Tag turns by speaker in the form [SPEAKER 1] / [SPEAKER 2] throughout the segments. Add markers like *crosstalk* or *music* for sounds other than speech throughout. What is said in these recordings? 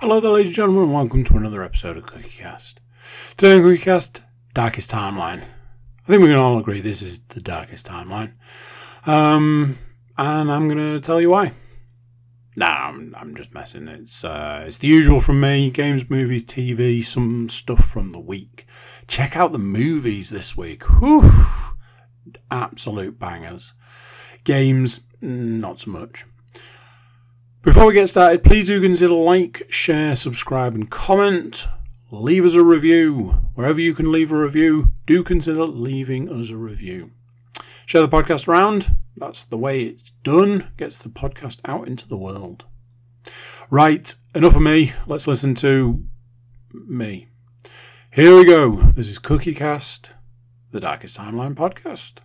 [SPEAKER 1] Hello there, ladies and gentlemen, and welcome to another episode of CookieCast. Today on CookieCast, Darkest Timeline. I think we can all agree this is the darkest timeline. Um, and I'm going to tell you why. Nah, I'm, I'm just messing. It's uh, it's the usual from me: games, movies, TV, some stuff from the week. Check out the movies this week. Whew, absolute bangers. Games, not so much. Before we get started, please do consider like, share, subscribe, and comment. Leave us a review. Wherever you can leave a review, do consider leaving us a review. Share the podcast around. That's the way it's done. Gets the podcast out into the world. Right, enough of me. Let's listen to me. Here we go. This is Cookie Cast, the Darkest Timeline podcast.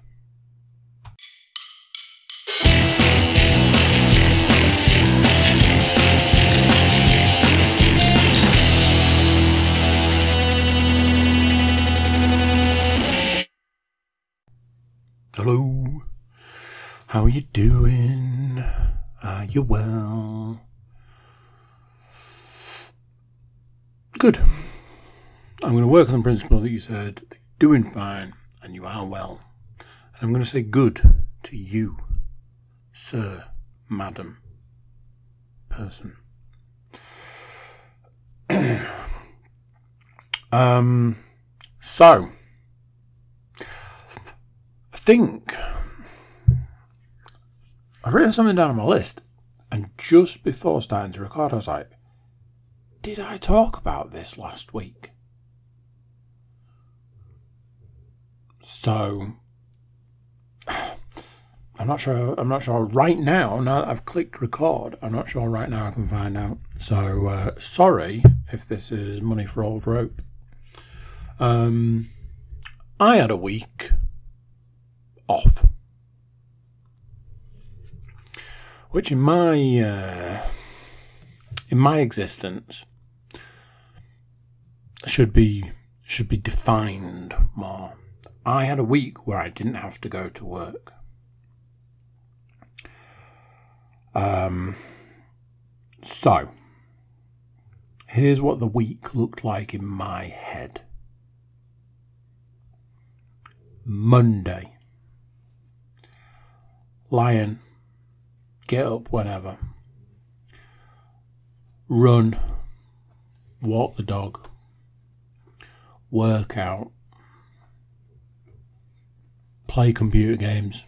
[SPEAKER 1] Hello. How are you doing? Are you well? Good. I'm going to work on the principle that you said that you're doing fine and you are well. And I'm going to say good to you, sir, madam, person. *clears throat* um, so, think I've written something down on my list, and just before starting to record, I was like, did I talk about this last week? So *sighs* I'm not sure. I'm not sure right now. Now that I've clicked record, I'm not sure right now. I can find out. So uh, sorry if this is money for old rope. Um, I had a week off, which in my uh, in my existence should be should be defined more. I had a week where I didn't have to go to work. Um, so, here's what the week looked like in my head Monday. Lion, get up whenever. Run, walk the dog, work out, play computer games,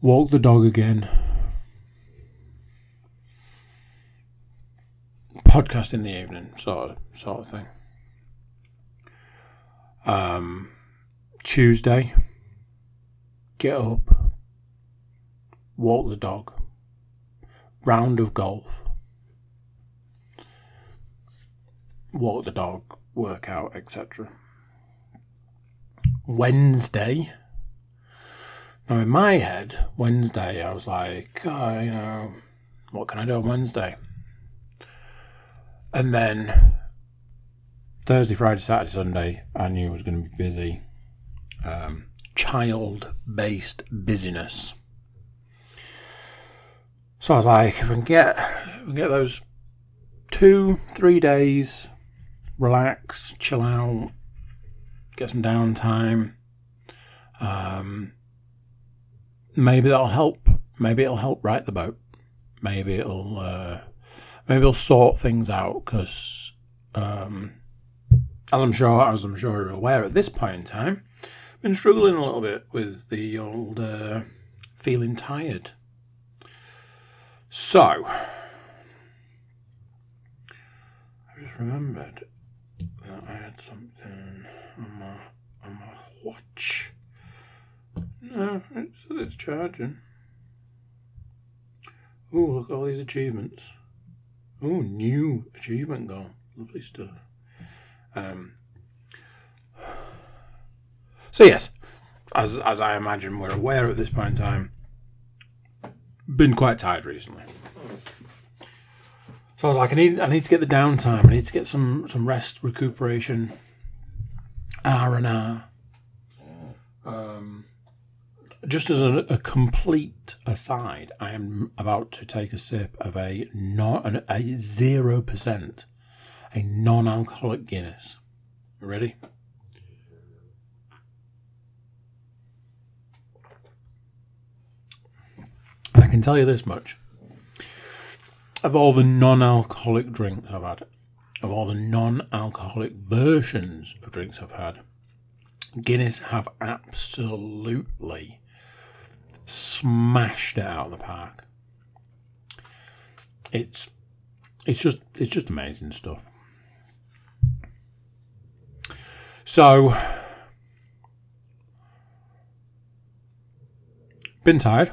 [SPEAKER 1] walk the dog again, podcast in the evening, sort of, sort of thing. Um, Tuesday, get up, walk the dog, round of golf, walk the dog, work out, etc. Wednesday. Now, in my head, Wednesday, I was like, oh, you know, what can I do on Wednesday? And then Thursday, Friday, Saturday, Sunday, I knew I was going to be busy. Um, child based busyness. So I was like, if we can get, I can get those two, three days, relax, chill out, get some downtime. Um, maybe that'll help. Maybe it'll help right the boat. Maybe it'll uh, maybe it'll sort things out because, um, as I'm sure as I'm sure you're aware at this point in time, been struggling a little bit with the old uh, feeling tired. So, I just remembered that I had something on my on my watch. No, it says it's charging. Oh, look at all these achievements. Oh, new achievement goal. Lovely stuff. Um, so yes, as as I imagine we're aware at this point in time, been quite tired recently. So I was like, I need I need to get the downtime. I need to get some some rest, recuperation, R and R. Um, just as a, a, complete aside, I am about to take a sip of a non a zero percent, a non-alcoholic Guinness. Ready? Can tell you this much: of all the non-alcoholic drinks I've had, of all the non-alcoholic versions of drinks I've had, Guinness have absolutely smashed it out of the park. It's it's just it's just amazing stuff. So been tired.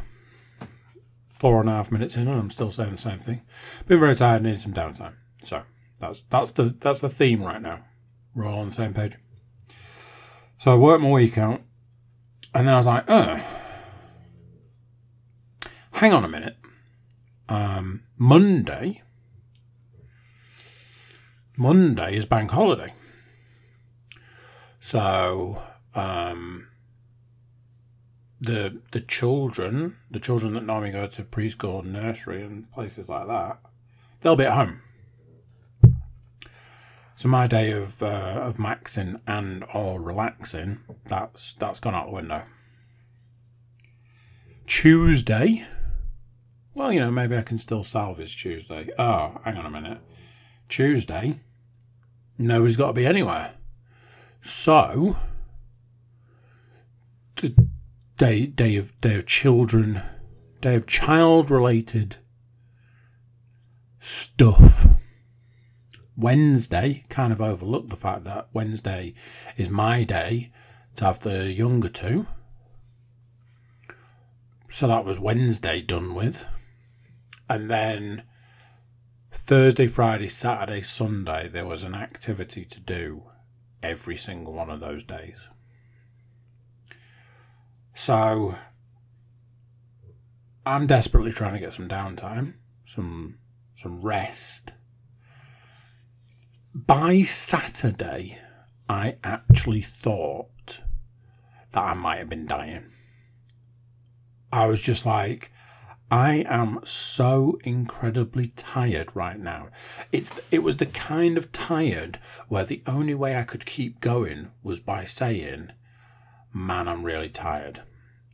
[SPEAKER 1] Four and a half minutes in, and I'm still saying the same thing. Been very tired, and need some downtime. So that's that's the that's the theme right now. We're all on the same page. So I worked my week out, and then I was like, oh, hang on a minute. Um, Monday, Monday is bank holiday. So um, the the children, the children that normally go to preschool and nursery and places like that, they'll be at home. So my day of uh, of maxing and or relaxing, that's that's gone out the window. Tuesday, well, you know, maybe I can still salvage Tuesday. Oh, hang on a minute. Tuesday, nobody's got to be anywhere. So, the day day of day of children, day of child related stuff Wednesday kind of overlooked the fact that Wednesday is my day to have the younger two. So that was Wednesday done with. And then Thursday, Friday, Saturday, Sunday, there was an activity to do every single one of those days. So I'm desperately trying to get some downtime, some some rest by Saturday, I actually thought that I might have been dying. I was just like, I am so incredibly tired right now. It's it was the kind of tired where the only way I could keep going was by saying, "Man, I'm really tired.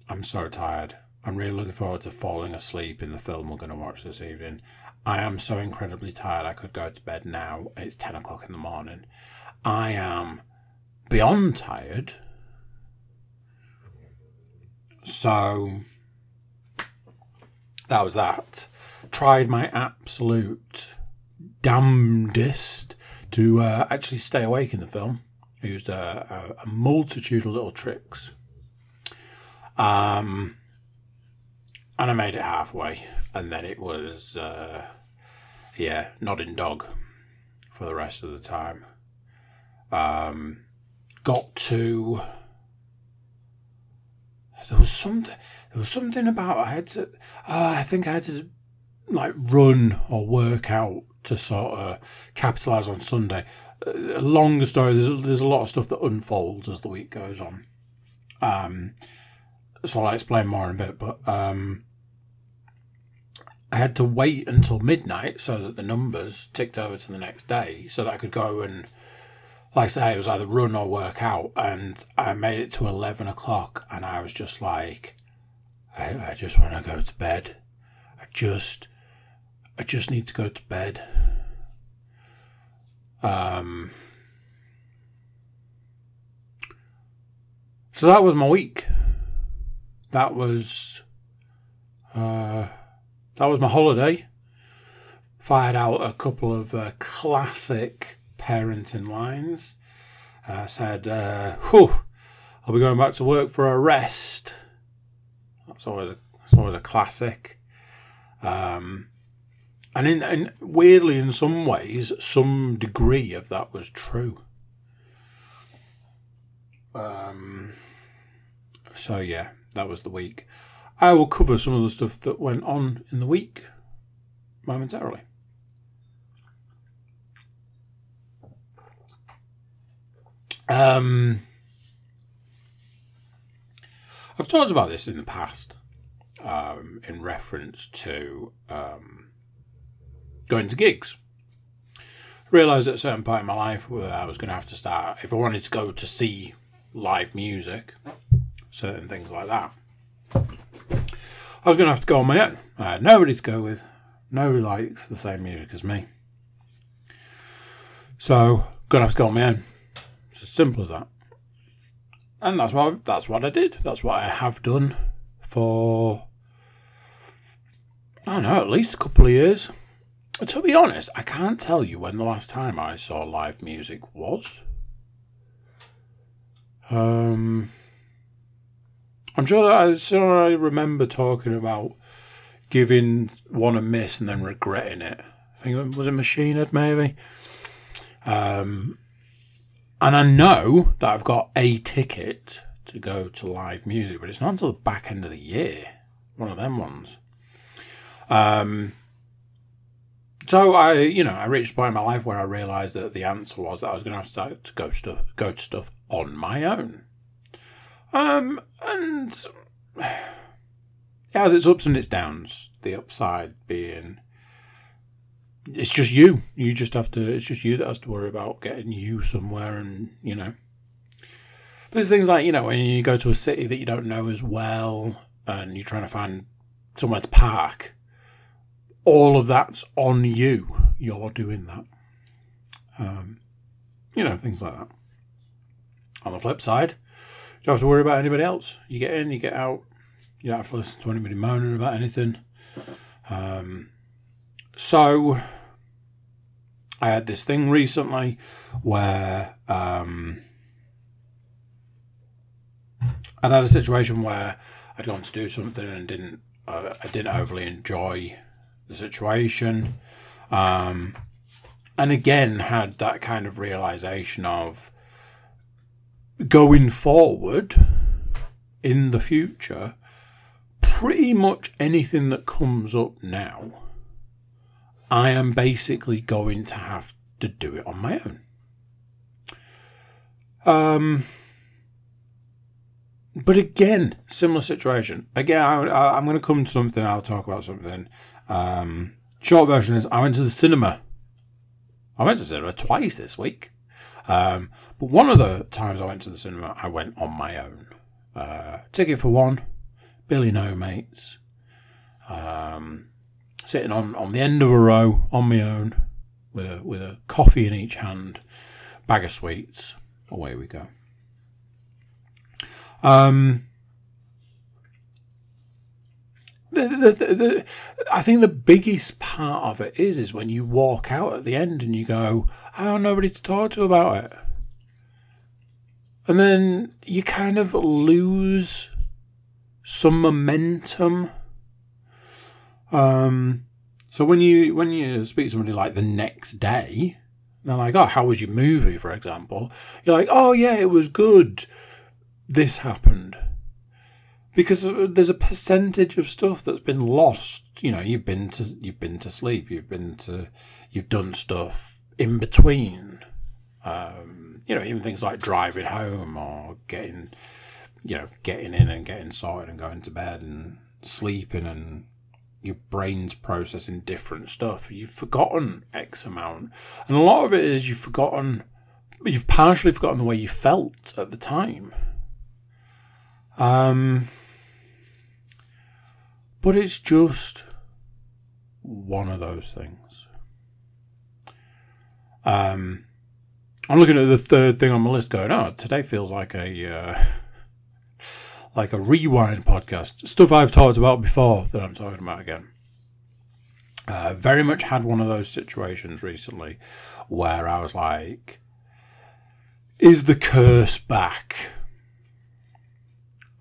[SPEAKER 1] I'm so tired. I'm really looking forward to falling asleep in the film we're going to watch this evening. I am so incredibly tired. I could go to bed now. It's 10 o'clock in the morning. I am beyond tired. So that was that. Tried my absolute damnedest to uh, actually stay awake in the film. Used a, a, a multitude of little tricks. Um, and I made it halfway, and then it was uh, yeah, nodding dog for the rest of the time. Um, got to there was something there was something about I had to uh, I think I had to like run or work out to sort of capitalize on Sunday. A long story. There's there's a lot of stuff that unfolds as the week goes on. Um, so I'll explain more in a bit. But um, I had to wait until midnight so that the numbers ticked over to the next day so that I could go and, like I say, it was either run or work out. And I made it to 11 o'clock and I was just like, I, I just want to go to bed. I just, I just need to go to bed. Um, so that was my week. That was, uh, that was my holiday. Fired out a couple of uh, classic parenting lines. I uh, said, uh, whew, I'll be going back to work for a rest. That's always a, that's always a classic. Um, and in, weirdly, in some ways, some degree of that was true. Um, so yeah, that was the week. I will cover some of the stuff that went on in the week momentarily. Um, I've talked about this in the past um, in reference to um, going to gigs. I realised at a certain point in my life where I was going to have to start, if I wanted to go to see live music, certain things like that, I was going to have to go on my own. I had nobody to go with. Nobody likes the same music as me. So, going to have to go on my own. It's as simple as that. And that's what that's what I did. That's what I have done for I don't know, at least a couple of years. To be honest, I can't tell you when the last time I saw live music was. Um, I'm sure I I remember talking about giving one a miss and then regretting it. I think it was a Machine Head maybe. Um, and I know that I've got a ticket to go to live music, but it's not until the back end of the year. One of them ones. Um, so I, you know, I reached a point in my life where I realised that the answer was that I was going to have to start to go stuff, go to stuff on my own. Um, and it has its ups and its downs. The upside being it's just you. You just have to. It's just you that has to worry about getting you somewhere, and you know. But there's things like you know when you go to a city that you don't know as well, and you're trying to find somewhere to park. All of that's on you. You're doing that. Um, you know things like that. On the flip side, you don't have to worry about anybody else. You get in, you get out. You don't have to listen to anybody moaning about anything. Um, so I had this thing recently where um, I'd had a situation where I'd gone to do something and didn't uh, I didn't overly enjoy the situation, um, and again had that kind of realization of going forward in the future. Pretty much anything that comes up now I am basically going to have to do it on my own. Um, but again, similar situation. Again, I, am going to come to something. I'll talk about something. Um, short version is I went to the cinema. I went to the cinema twice this week. Um, but one of the times I went to the cinema, I went on my own. Uh, ticket for one, Billy No Mates. Um, sitting on, on the end of a row on my own with a, with a coffee in each hand, bag of sweets. Away we go. Um, the, the, the, I think the biggest part of it is is when you walk out at the end and you go, I have nobody to talk to about it. And then you kind of lose some momentum um, so when you when you speak to somebody like the next day, they're like, "Oh, how was your movie?" For example, you're like, "Oh yeah, it was good. This happened." Because there's a percentage of stuff that's been lost. You know, you've been to you've been to sleep. You've been to you've done stuff in between. Um, you know, even things like driving home or getting, you know, getting in and getting sorted and going to bed and sleeping and your brain's processing different stuff. You've forgotten X amount. And a lot of it is you've forgotten, you've partially forgotten the way you felt at the time. Um, but it's just one of those things. Um, I'm looking at the third thing on my list going, oh, today feels like a. Uh, *laughs* like a rewind podcast, stuff I've talked about before that I'm talking about again. Uh, very much had one of those situations recently where I was like, is the curse back?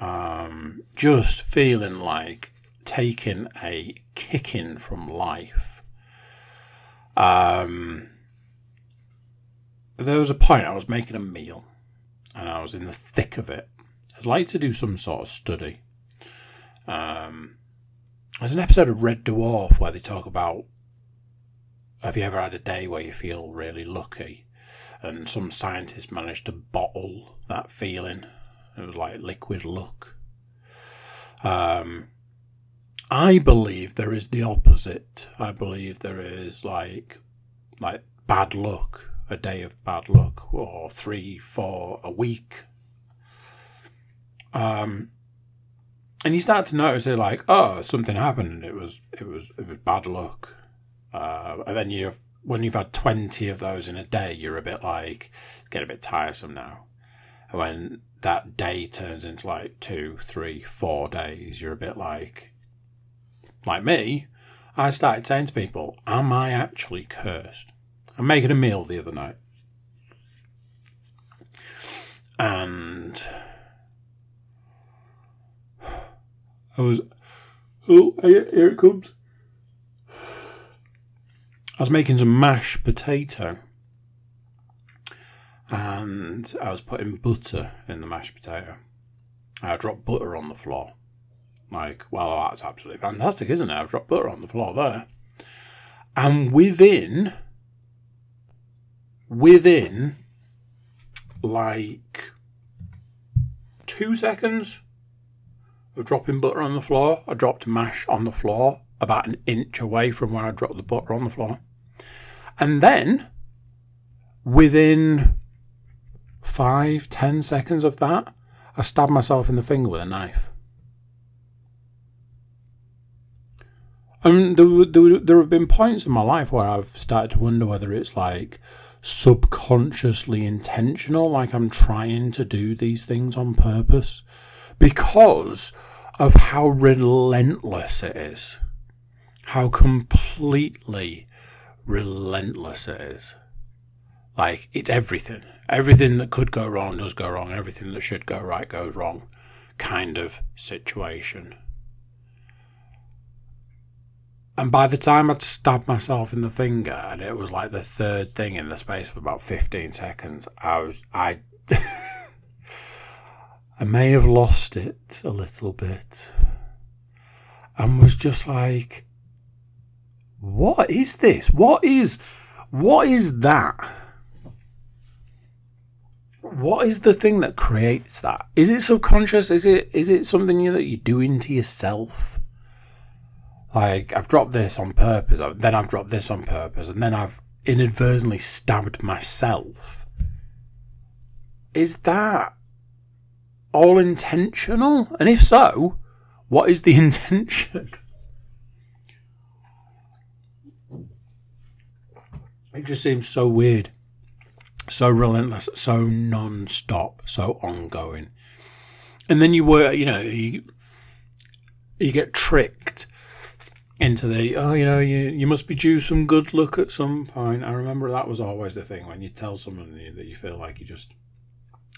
[SPEAKER 1] Um, just feeling like taking a kicking from life. Um, there was a point I was making a meal and I was in the thick of it I'd like to do some sort of study. Um, there's an episode of Red Dwarf where they talk about have you ever had a day where you feel really lucky? And some scientists managed to bottle that feeling. It was like liquid luck. Um, I believe there is the opposite. I believe there is like like bad luck, a day of bad luck, or three, four, a week. Um, and you start to notice it like, oh, something happened. It was it was it was bad luck. Uh, and then you when you've had twenty of those in a day, you're a bit like get a bit tiresome now. And when that day turns into like two, three, four days, you're a bit like like me. I started saying to people, "Am I actually cursed?" I'm making a meal the other night, and I was, oh, here, it comes. I was making some mashed potato and I was putting butter in the mashed potato. I dropped butter on the floor. Like, well, that's absolutely fantastic, isn't it? I've dropped butter on the floor there. And within, within like two seconds, of dropping butter on the floor. I dropped mash on the floor about an inch away from where I dropped the butter on the floor. And then, within five, ten seconds of that, I stabbed myself in the finger with a knife. And there, there, there have been points in my life where I've started to wonder whether it's like subconsciously intentional, like I'm trying to do these things on purpose because of how relentless it is. How completely relentless it is. Like, it's everything. Everything that could go wrong does go wrong. Everything that should go right goes wrong, kind of situation. And by the time I'd stabbed myself in the finger, and it was like the third thing in the space of about 15 seconds, I was, I. *laughs* I may have lost it a little bit and was just like, what is this? What is, what is that? What is the thing that creates that? Is it subconscious? Is it, is it something that you're doing to yourself? Like, I've dropped this on purpose, then I've dropped this on purpose, and then I've inadvertently stabbed myself. Is that all intentional? And if so, what is the *laughs* intention? It just seems so weird, so relentless, so non-stop, so ongoing. And then you were, you know, you you get tricked into the oh, you know, you you must be due some good luck at some point. I remember that was always the thing when you tell someone that you feel like you just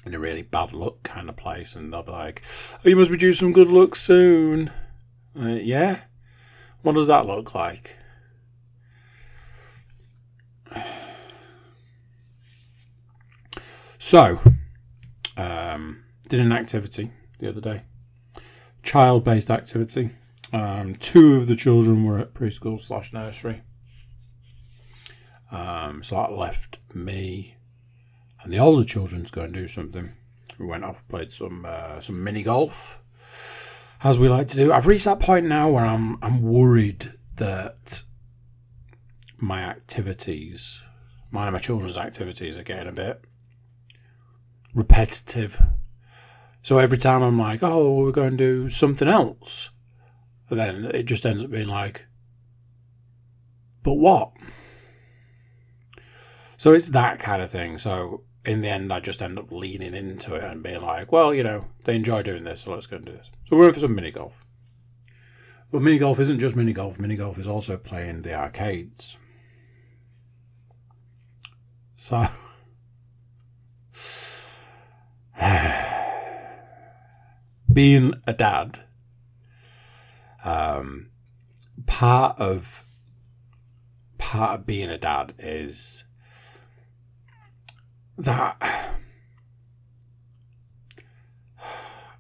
[SPEAKER 1] in a really bad luck kind of place, and they'll be like, "Oh, you must be due some good luck soon." Uh, yeah, what does that look like? *sighs* So, um, did an activity the other day, child-based activity. Um, two of the children were at preschool slash nursery. Um, so that left me and the older children to go and do something. We went off, played some uh, some mini golf, as we like to do. I've reached that point now where I'm I'm worried that my activities, mine and my children's activities, are getting a bit repetitive. So every time I'm like, oh, we're going to do something else, then it just ends up being like, but what? So it's that kind of thing. So in the end, I just end up leaning into it and being like, well, you know, they enjoy doing this, so let's go and do this. So we're in for some mini golf. But mini golf isn't just mini golf, mini golf is also playing the arcades. So. *sighs* being a dad, um, part of part of being a dad is that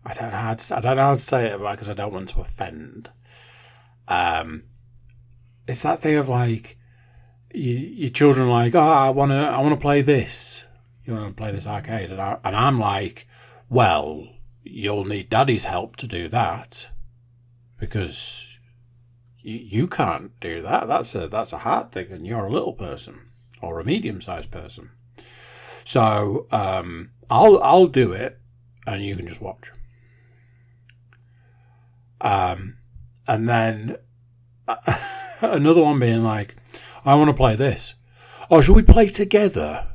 [SPEAKER 1] I don't know how to, I don't know how to say it because I don't want to offend. Um, it's that thing of like you, your children are like, oh, I want to, I want to play this. You want to play this arcade, and, I, and I'm like, well, you'll need daddy's help to do that. Because you, you can't do that. That's a that's a hard thing, and you're a little person or a medium sized person. So um, I'll I'll do it, and you can just watch. Um, and then *laughs* another one being like, I want to play this. Oh, should we play together?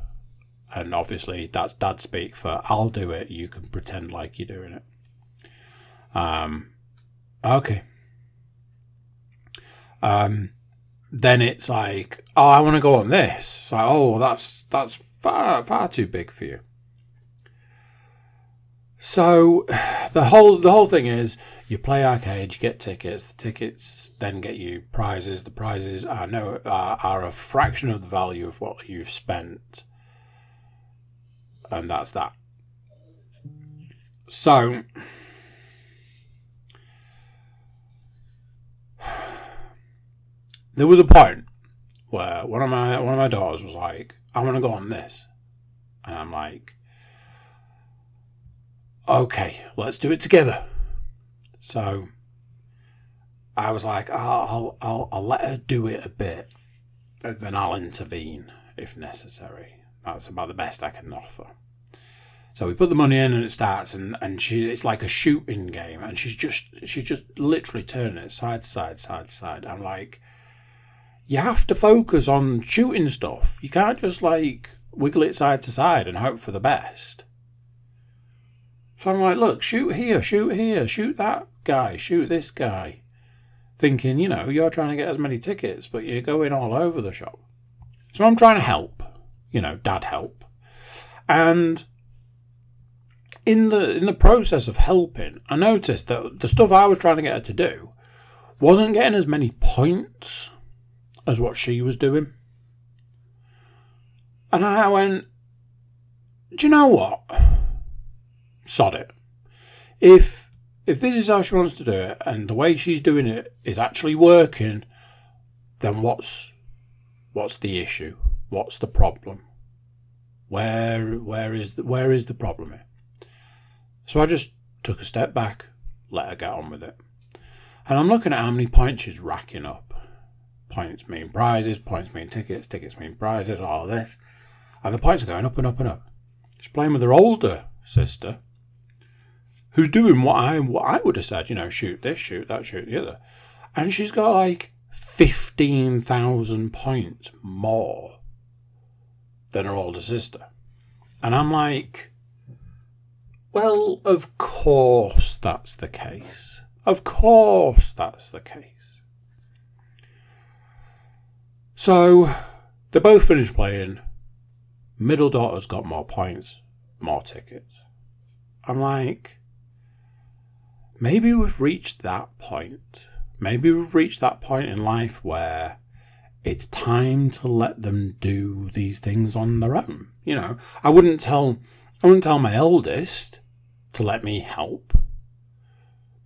[SPEAKER 1] And obviously, that's dad speak for I'll do it. You can pretend like you're doing it. Um, okay. Um, then it's like, oh, I want to go on this. It's like, oh, that's that's far far too big for you. So *sighs* the whole the whole thing is you play arcade, you get tickets. The tickets then get you prizes. The prizes are no are, are a fraction of the value of what you've spent, and that's that. So there was a point where one of my one of my daughters was like, "I want to go on this," and I'm like, "Okay, let's do it together." So I was like, I'll, I'll, I'll let her do it a bit, and then I'll intervene if necessary. That's about the best I can offer. So we put the money in and it starts and, and she it's like a shooting game and she's just she's just literally turning it side to side, side to side. I'm like, you have to focus on shooting stuff. You can't just like wiggle it side to side and hope for the best. So I'm like, look, shoot here, shoot here, shoot that guy, shoot this guy. Thinking, you know, you're trying to get as many tickets, but you're going all over the shop. So I'm trying to help, you know, dad help. And in the in the process of helping, I noticed that the stuff I was trying to get her to do wasn't getting as many points as what she was doing. And I went, Do you know what? Sod it. If if this is how she wants to do it and the way she's doing it is actually working, then what's what's the issue? What's the problem? Where where is the, where is the problem here? So I just took a step back, let her get on with it. And I'm looking at how many points she's racking up. Points mean prizes, points mean tickets, tickets mean prizes, all this. And the points are going up and up and up. She's playing with her older sister, who's doing what I what I would have said, you know, shoot this, shoot that, shoot the other. And she's got like fifteen thousand points more than her older sister. And I'm like, well, of course that's the case. Of course that's the case. So they both finished playing. Middle daughter's got more points, more tickets. I'm like, maybe we've reached that point. Maybe we've reached that point in life where it's time to let them do these things on their own. You know, I wouldn't tell I wouldn't tell my eldest to let me help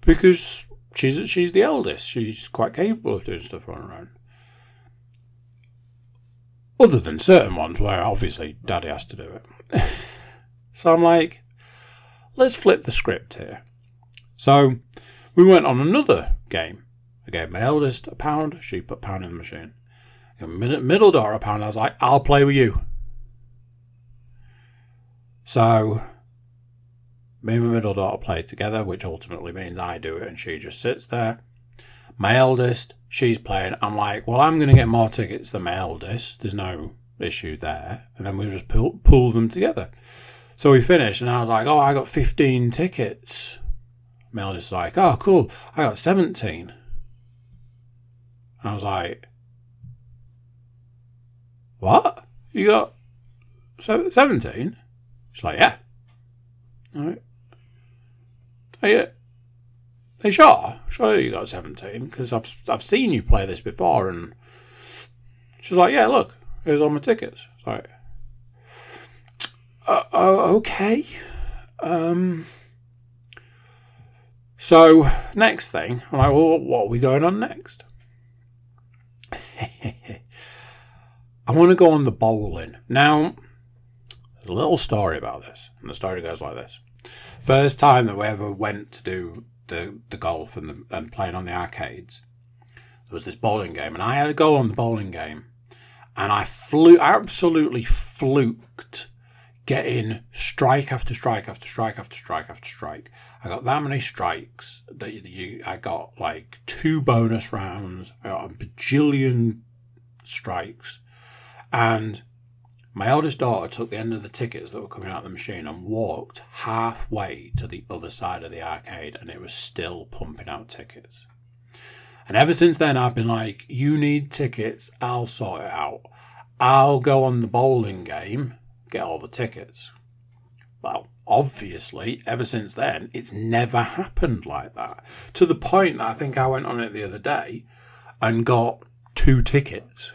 [SPEAKER 1] because she's she's the eldest. She's quite capable of doing stuff on her own. Other than certain ones where obviously daddy has to do it. *laughs* so I'm like, let's flip the script here. So we went on another game. I gave my eldest a pound, she put a pound in the machine. Middle, middle daughter a pound, I was like, I'll play with you. So me and my middle daughter play together, which ultimately means I do it and she just sits there. My eldest, she's playing. I'm like, well, I'm going to get more tickets than my eldest. There's no issue there. And then we just pull, pull them together. So we finished, and I was like, oh, I got 15 tickets. My eldest like, oh, cool. I got 17. And I was like, what? You got 17? She's like, yeah. All right. Are you, you sure? Sure you got 17? Because I've, I've seen you play this before. And she's like, yeah, look, here's all my tickets. Sorry. Uh, uh, okay. Um, so, next thing, I'm like, well, what are we going on next? *laughs* I want to go on the bowling. Now, there's a little story about this, and the story goes like this. First time that we ever went to do the, the golf and, the, and playing on the arcades, there was this bowling game, and I had to go on the bowling game, and I flew absolutely fluked getting strike after strike after strike after strike after strike. I got that many strikes that you, I got like two bonus rounds. I got a bajillion strikes, and my eldest daughter took the end of the tickets that were coming out of the machine and walked halfway to the other side of the arcade, and it was still pumping out tickets. And ever since then, I've been like, you need tickets, I'll sort it out. I'll go on the bowling game, get all the tickets. Well, obviously, ever since then, it's never happened like that. To the point that I think I went on it the other day and got two tickets.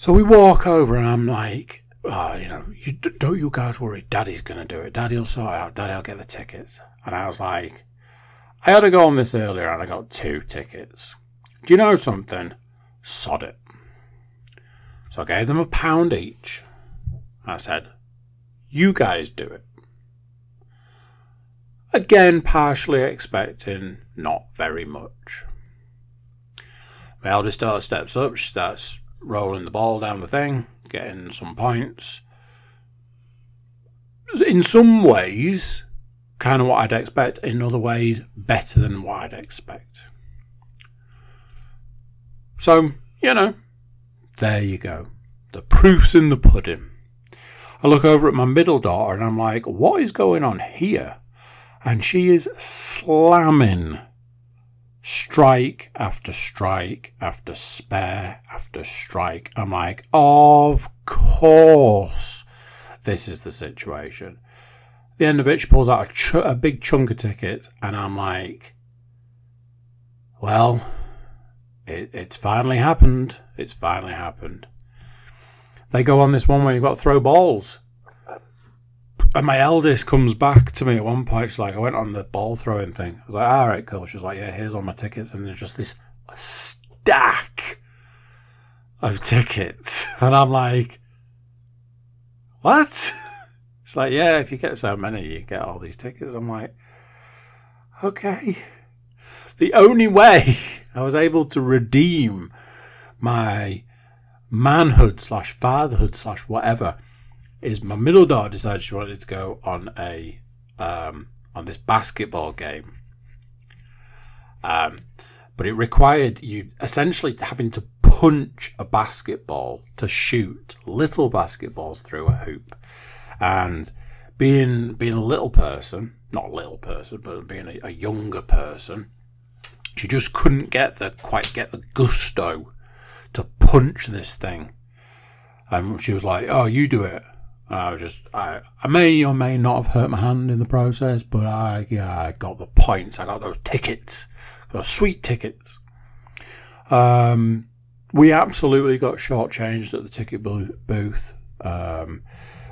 [SPEAKER 1] So we walk over, and I'm like, oh, you know, you, don't you guys worry. Daddy's going to do it. Daddy'll sort out. Daddy'll get the tickets. And I was like, I had to go on this earlier and I got two tickets. Do you know something? Sod it. So I gave them a pound each. I said, you guys do it. Again, partially expecting not very much. My eldest daughter steps up, she starts rolling the ball down the thing, getting some points. In some ways, kind of what I'd expect. In other ways, better than what I'd expect. So, you know, there you go. The proof's in the pudding. I look over at my middle daughter and I'm like, what is going on here? And she is slamming strike after strike after spare after strike. I'm like, of course, this is the situation. the end of it, she pulls out a, ch- a big chunk of tickets, and I'm like, well, it, it's finally happened. It's finally happened. They go on this one where you've got to throw balls. And my eldest comes back to me at one point. She's like, I went on the ball throwing thing. I was like, all right, cool. She's like, yeah, here's all my tickets. And there's just this stack of tickets. *laughs* And I'm like, what? *laughs* She's like, yeah, if you get so many, you get all these tickets. I'm like, okay. The only way *laughs* I was able to redeem my manhood slash fatherhood slash whatever is my middle daughter decided she wanted to go on a um, on this basketball game. Um, but it required you essentially having to punch a basketball to shoot little basketballs through a hoop, and being being a little person, not a little person, but being a, a younger person, she just couldn't get the quite get the gusto to punch this thing. And she was like, "Oh, you do it." I just, I, I may or may not have hurt my hand in the process, but I, yeah, I got the points. I got those tickets, those sweet tickets. Um, we absolutely got shortchanged at the ticket booth. Um,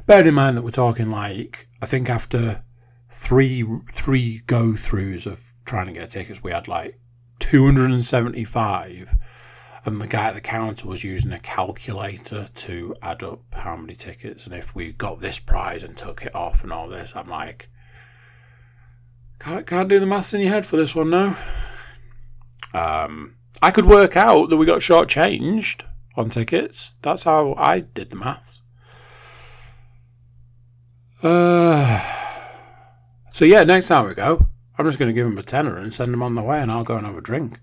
[SPEAKER 1] bearing in mind that we're talking like, I think after three three go throughs of trying to get tickets, we had like 275 and the guy at the counter was using a calculator to add up how many tickets. And if we got this prize and took it off and all this i'm like can't, can't do the maths in your head for this one now um, i could work out that we got shortchanged on tickets. That's how i did the maths. Uh, so yeah next time we go i'm just going to give him a tenner and send him on the way and i'll go and have a drink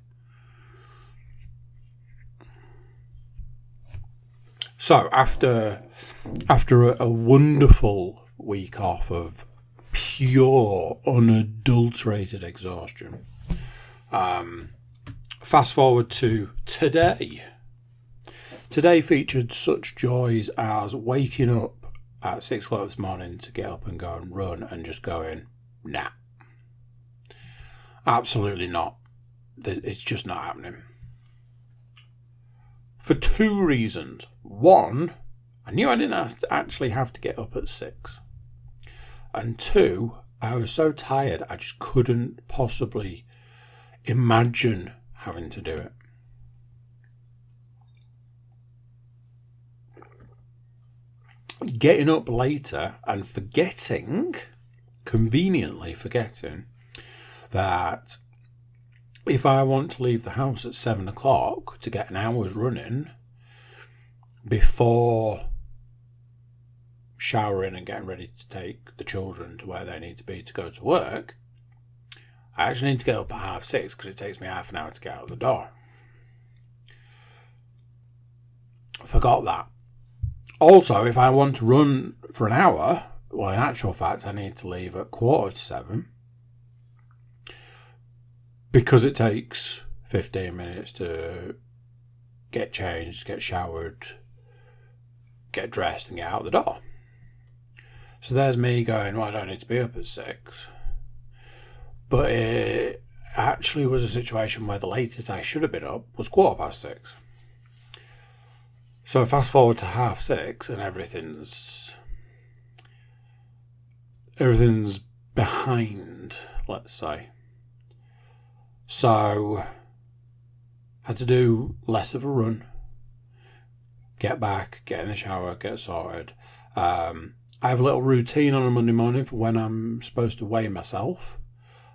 [SPEAKER 1] So after after a, a wonderful week off of pure, unadulterated exhaustion, um, fast forward to today. Today featured such joys as waking up at six o'clock this morning to get up and go and run and just going, nah. Absolutely not. It's just not happening for two reasons. One, I knew I didn't have actually have to get up at six. And two, I was so tired I just couldn't possibly imagine having to do it. Getting up later and forgetting conveniently forgetting that if I want to leave the house at seven o'clock to get an hour's running before showering and getting ready to take the children to where they need to be to go to work, I actually need to get up at half six because it takes me half an hour to get out the door. I forgot that. Also, if I want to run for an hour, well, in actual fact, I need to leave at quarter to seven because it takes 15 minutes to get changed, get showered, get dressed, and get out the door. So there's me going, well, I don't need to be up at six. But it actually was a situation where the latest I should have been up was quarter past six. So fast forward to half six and everything's everything's behind, let's say. So had to do less of a run, get back, get in the shower, get sorted. Um, I have a little routine on a Monday morning for when I'm supposed to weigh myself.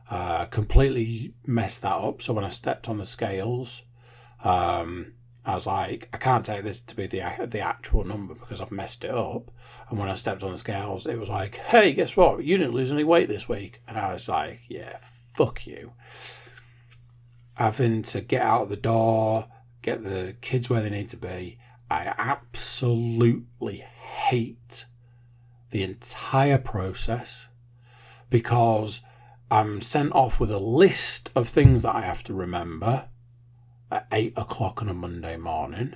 [SPEAKER 1] Uh, completely messed that up. So when I stepped on the scales, um, I was like, I can't take this to be the the actual number because I've messed it up. And when I stepped on the scales, it was like, hey, guess what? You didn't lose any weight this week. And I was like, yeah, fuck you. Having to get out of the door, get the kids where they need to be. I absolutely hate the entire process because I'm sent off with a list of things that I have to remember at eight o'clock on a Monday morning.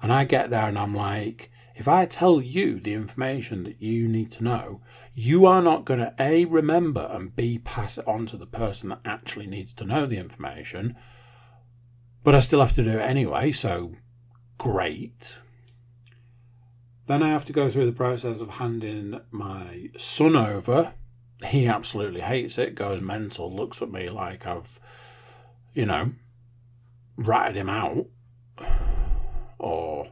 [SPEAKER 1] And I get there and I'm like, if I tell you the information that you need to know, you are not going to A, remember and B, pass it on to the person that actually needs to know the information. But I still have to do it anyway, so great. Then I have to go through the process of handing my son over. He absolutely hates it, goes mental, looks at me like I've, you know, ratted him out or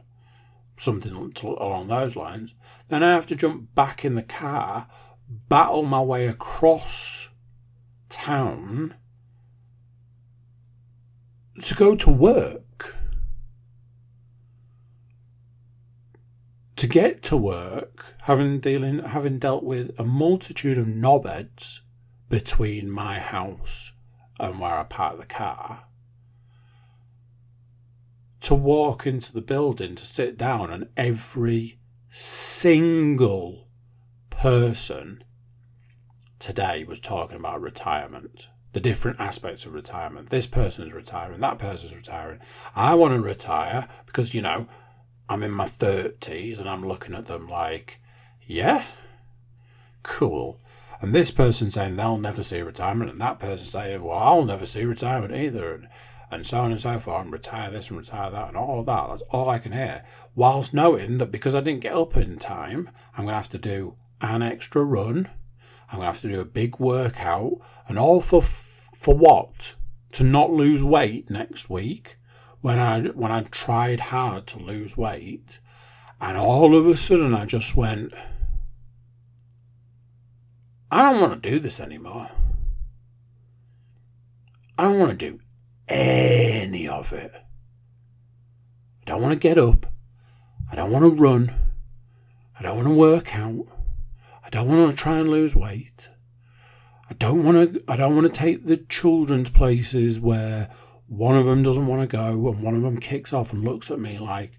[SPEAKER 1] something along those lines, then I have to jump back in the car, battle my way across town to go to work. To get to work, having dealing having dealt with a multitude of knobheads between my house and where I park the car, to walk into the building to sit down, and every single person today was talking about retirement, the different aspects of retirement. This person's retiring, that person's retiring. I want to retire because, you know, I'm in my 30s and I'm looking at them like, yeah, cool. And this person saying they'll never see retirement, and that person saying, well, I'll never see retirement either. And and so on and so forth, and retire this and retire that, and all that. That's all I can hear. Whilst knowing that because I didn't get up in time, I'm going to have to do an extra run. I'm going to have to do a big workout, and all for for what? To not lose weight next week when I when I tried hard to lose weight, and all of a sudden I just went. I don't want to do this anymore. I don't want to do any of it. I don't want to get up. I don't want to run. I don't want to work out. I don't want to try and lose weight. I don't want to. I don't want to take the children to places where one of them doesn't want to go and one of them kicks off and looks at me like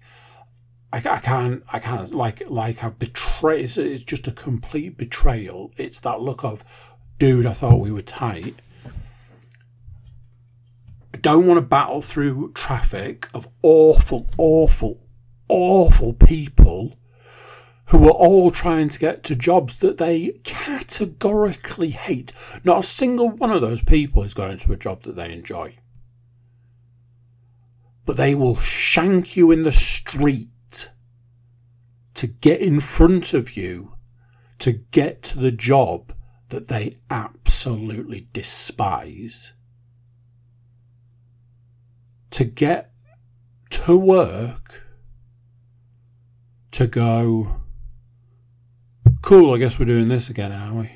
[SPEAKER 1] I, I can't. I can't. Like like I've betrayed. It's, it's just a complete betrayal. It's that look of, dude. I thought we were tight I don't want to battle through traffic of awful, awful, awful people who are all trying to get to jobs that they categorically hate. Not a single one of those people is going to a job that they enjoy. But they will shank you in the street to get in front of you to get the job that they absolutely despise to get to work to go, cool, I guess we're doing this again, are we?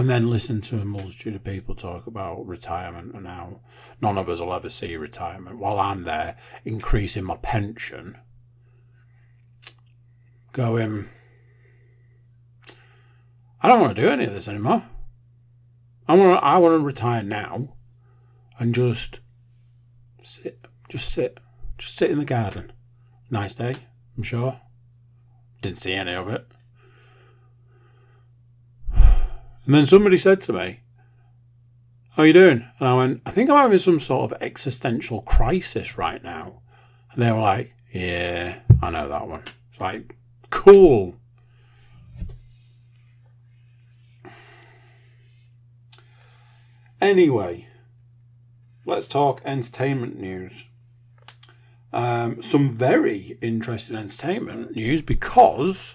[SPEAKER 1] And then listen to a multitude of people talk about retirement and how none of us will ever see retirement while I'm there increasing my pension. Going, I don't want to do any of this anymore. I want to, I want to retire now and just sit, just sit, just sit in the garden. Nice day, I'm sure. Didn't see any of it. And then somebody said to me, How are you doing? And I went, I think I'm having some sort of existential crisis right now. And they were like, Yeah, I know that one. It's like, cool. Anyway, let's talk entertainment news. Um, some very interesting entertainment news because,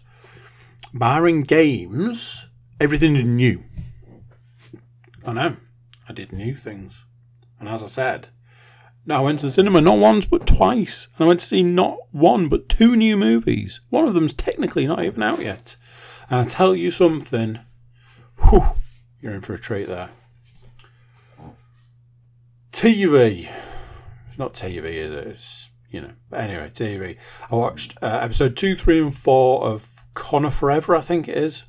[SPEAKER 1] barring games, everything is new. I know. I did new things. And as I said, now I went to the cinema not once but twice. And I went to see not one but two new movies. One of them's technically not even out yet. And I tell you something, whew, you're in for a treat there. TV. It's not TV, is it? It's, you know. But anyway, TV. I watched uh, episode 2, 3, and 4 of Connor Forever, I think it is.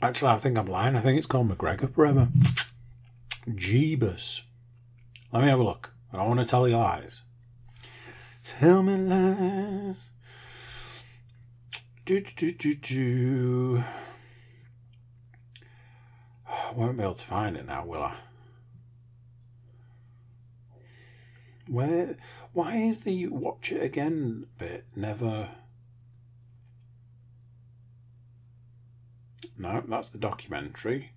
[SPEAKER 1] Actually, I think I'm lying. I think it's called McGregor Forever. Jeebus. Let me have a look. I don't want to tell you lies. Tell me lies. Do, do, do, do, do. I *sighs* won't be able to find it now, will I? Where? Why is the watch it again bit never? No, that's the documentary.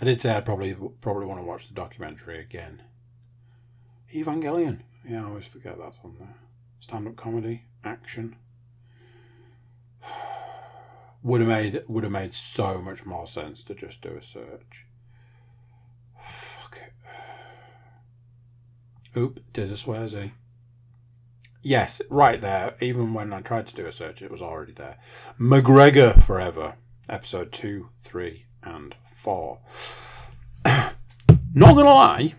[SPEAKER 1] I did say I'd probably probably want to watch the documentary again. Evangelion. Yeah, I always forget that's on there. Stand up comedy, action. *sighs* Would have made would have made so much more sense to just do a search. Fuck it. Oop, did a swearsy. Yes, right there. Even when I tried to do a search, it was already there. McGregor forever episode 2, 3, and 4. Not gonna lie,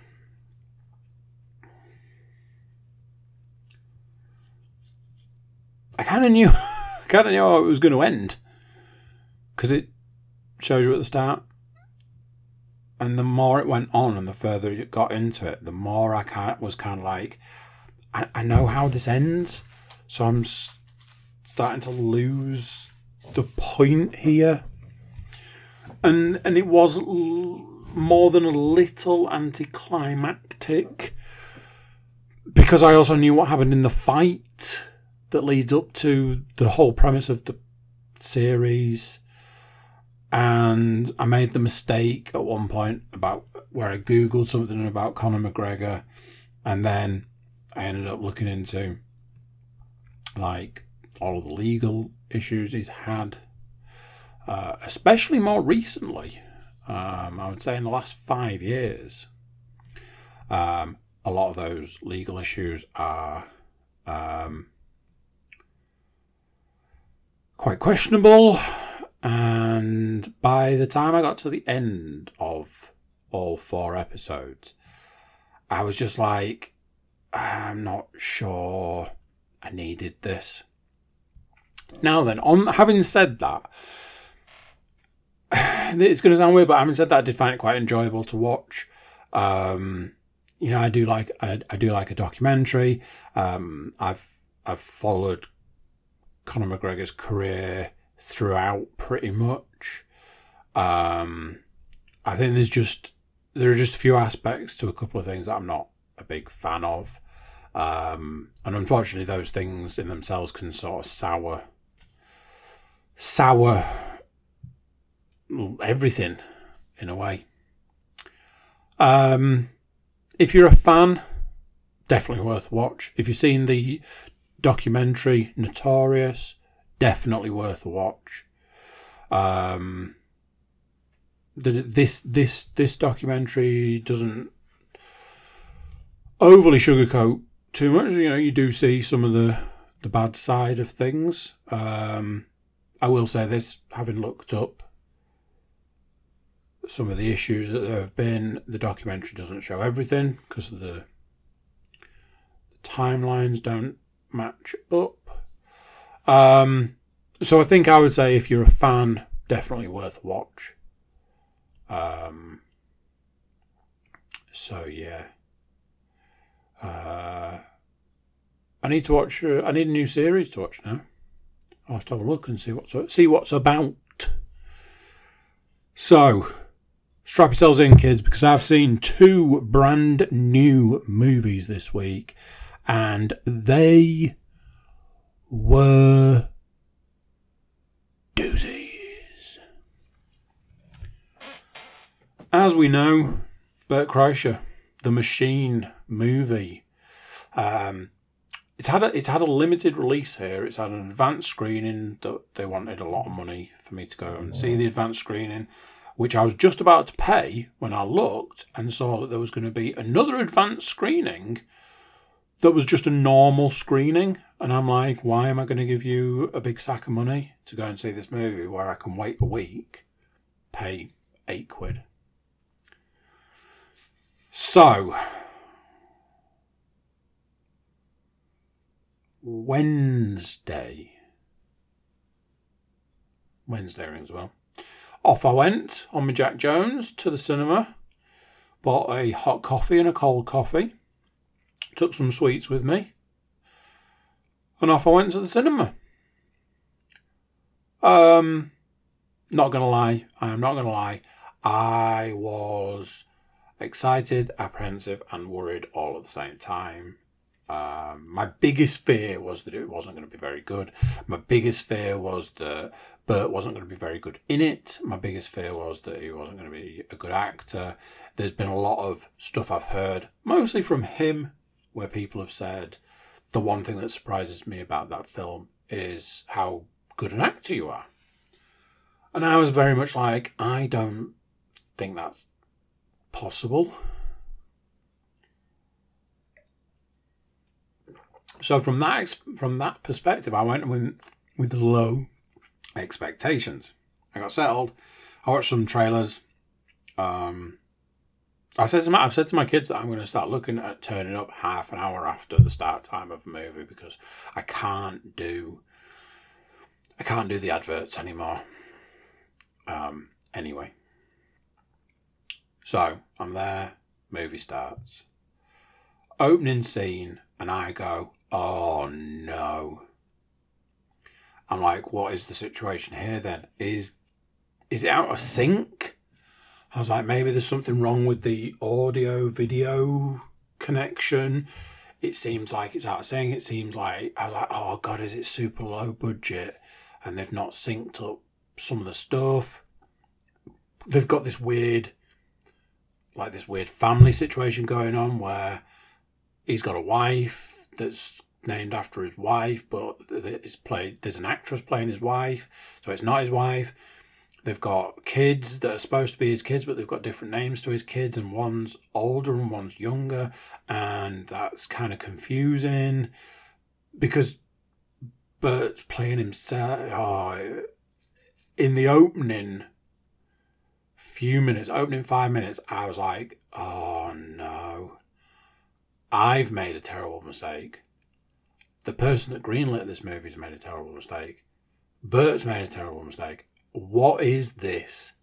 [SPEAKER 1] I kind of knew, *laughs* kind of knew how it was going to end because it shows you at the start, and the more it went on and the further it got into it, the more I was kind of like, I, I know how this ends, so I'm starting to lose the point here. And and it was l- more than a little anticlimactic because I also knew what happened in the fight that leads up to the whole premise of the series. And I made the mistake at one point about where I googled something about Conor McGregor, and then I ended up looking into like all of the legal issues he's had, uh, especially more recently. Um, I would say in the last five years, um, a lot of those legal issues are um, quite questionable. And by the time I got to the end of all four episodes, I was just like, I'm not sure I needed this. Now then, on having said that, *sighs* it's going to sound weird, but having said that, I did find it quite enjoyable to watch. Um, you know, I do like I, I do like a documentary. Um, I've I've followed Conor McGregor's career throughout pretty much. Um, I think there's just there are just a few aspects to a couple of things that I'm not a big fan of. Um, and unfortunately, those things in themselves can sort of sour sour everything in a way. Um, if you're a fan, definitely worth watch. If you've seen the documentary Notorious, definitely worth a watch. Um, this this this documentary doesn't overly sugarcoat too much. You know, you do see some of the the bad side of things. Um, I will say this, having looked up some of the issues that there have been, the documentary doesn't show everything because the, the timelines don't match up. Um, so I think I would say if you're a fan, definitely worth watch. Um, so yeah. Uh, I need to watch. Uh, I need a new series to watch now. I'll have to have a look and see what's see what's about. So, strap yourselves in, kids, because I've seen two brand new movies this week, and they were doozies. As we know, Bert Kreischer, the Machine movie. Um, it's had a, it's had a limited release here. It's had an advanced screening that they wanted a lot of money for me to go and see the advanced screening, which I was just about to pay when I looked and saw that there was going to be another advanced screening that was just a normal screening. And I'm like, why am I going to give you a big sack of money to go and see this movie where I can wait a week, pay eight quid? So, Wednesday. Wednesday rings well. Off I went on my Jack Jones to the cinema. Bought a hot coffee and a cold coffee. Took some sweets with me. And off I went to the cinema. Um, not gonna lie, I am not gonna lie. I was excited, apprehensive, and worried all at the same time. Um, my biggest fear was that it wasn't going to be very good. My biggest fear was that Bert wasn't going to be very good in it. My biggest fear was that he wasn't going to be a good actor. There's been a lot of stuff I've heard, mostly from him, where people have said the one thing that surprises me about that film is how good an actor you are. And I was very much like, I don't think that's possible. So from that from that perspective, I went with with low expectations. I got settled. I watched some trailers. Um, I said to my I've said to my kids that I'm going to start looking at turning up half an hour after the start time of a movie because I can't do I can't do the adverts anymore. Um, anyway, so I'm there. Movie starts. Opening scene, and I go, oh no. I'm like, what is the situation here then? Is is it out of sync? I was like, maybe there's something wrong with the audio video connection. It seems like it's out of sync. It seems like I was like, oh god, is it super low budget? And they've not synced up some of the stuff. They've got this weird like this weird family situation going on where he's got a wife that's named after his wife, but it's played. There's an actress playing his wife, so it's not his wife. They've got kids that are supposed to be his kids, but they've got different names to his kids, and one's older and one's younger, and that's kind of confusing because Bert's playing himself. Oh, in the opening few minutes, opening five minutes, I was like, oh no. I've made a terrible mistake. The person that greenlit this movie has made a terrible mistake. Bert's made a terrible mistake. What is this?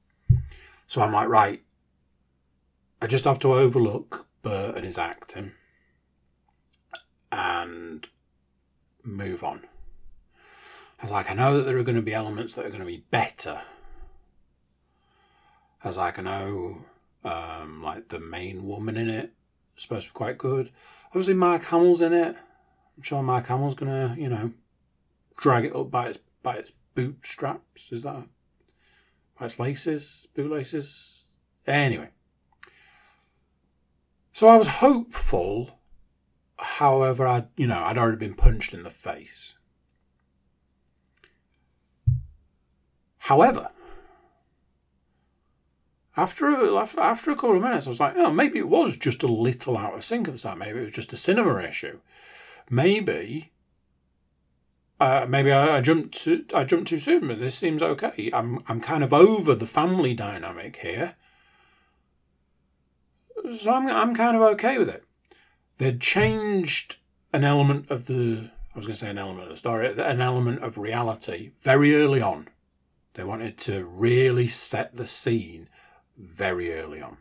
[SPEAKER 1] So I'm like, right, I just have to overlook Bert and his acting and move on. I was like, I know that there are going to be elements that are going to be better. I was like, I know, um, like the main woman in it supposed to be quite good. Obviously, Mark Hamill's in it. I'm sure Mark Hamill's gonna, you know, drag it up by its by its bootstraps. Is that by its laces, bootlaces? Anyway, so I was hopeful. However, I you know I'd already been punched in the face. However, after a, after a couple of minutes, I was like, oh, maybe it was just a little out of sync at the start. Maybe it was just a cinema issue. Maybe uh, maybe I, I jumped too, I jumped too soon, but this seems okay. I'm I'm kind of over the family dynamic here, so I'm I'm kind of okay with it. They'd changed an element of the I was going to say an element of the story, an element of reality very early on. They wanted to really set the scene very early on.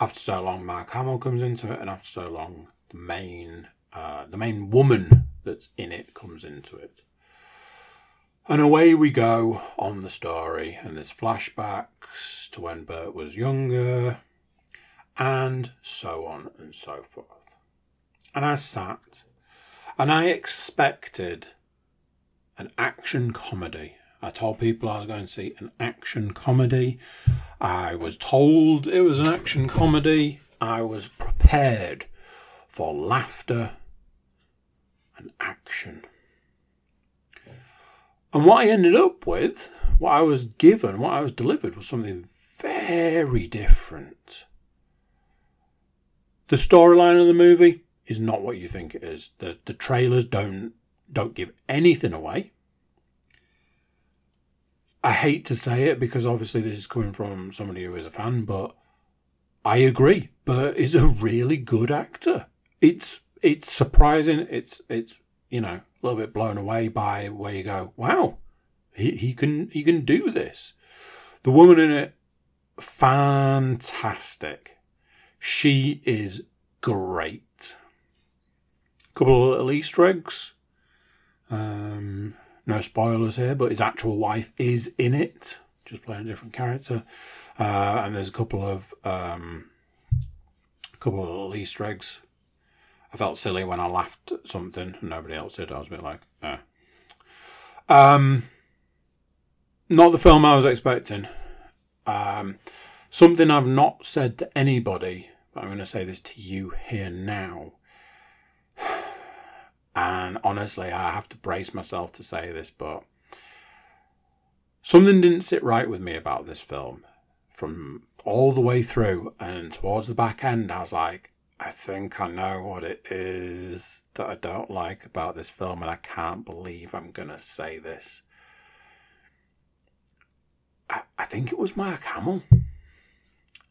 [SPEAKER 1] After so long, Mark Hamill comes into it, and after so long, the main uh, the main woman that's in it comes into it. And away we go on the story, and there's flashbacks to when Bert was younger, and so on and so forth. And I sat, and I expected an action comedy. I told people I was going to see an action comedy. I was told it was an action comedy. I was prepared for laughter and action. And what I ended up with, what I was given, what I was delivered, was something very different. The storyline of the movie is not what you think it is. The the trailers don't don't give anything away. I hate to say it because obviously this is coming from somebody who is a fan, but I agree. Bert is a really good actor. It's it's surprising. It's it's you know a little bit blown away by where you go. Wow, he he can he can do this. The woman in it, fantastic. She is great. Couple of little Easter eggs. Um, no spoilers here, but his actual wife is in it, just playing a different character. Uh, and there's a couple of um, a couple of little Easter eggs I felt silly when I laughed at something and nobody else did. I was a bit like, eh. Um, not the film I was expecting. Um, something I've not said to anybody, but I'm going to say this to you here now. And honestly, I have to brace myself to say this, but something didn't sit right with me about this film from all the way through. And towards the back end, I was like, I think I know what it is that I don't like about this film, and I can't believe I'm going to say this. I, I think it was Mark Hamill.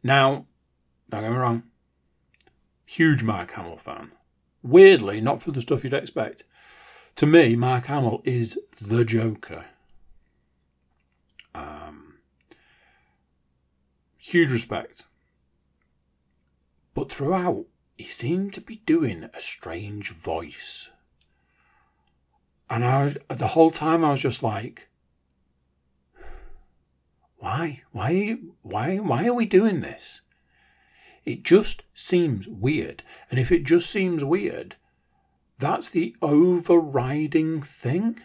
[SPEAKER 1] Now, don't get me wrong, huge Mark Hamill fan. Weirdly, not for the stuff you'd expect. To me, Mark Hamill is the Joker. Um, huge respect. But throughout, he seemed to be doing a strange voice. And I the whole time I was just like, why? Why why why are we doing this? It just seems weird. And if it just seems weird, that's the overriding thing.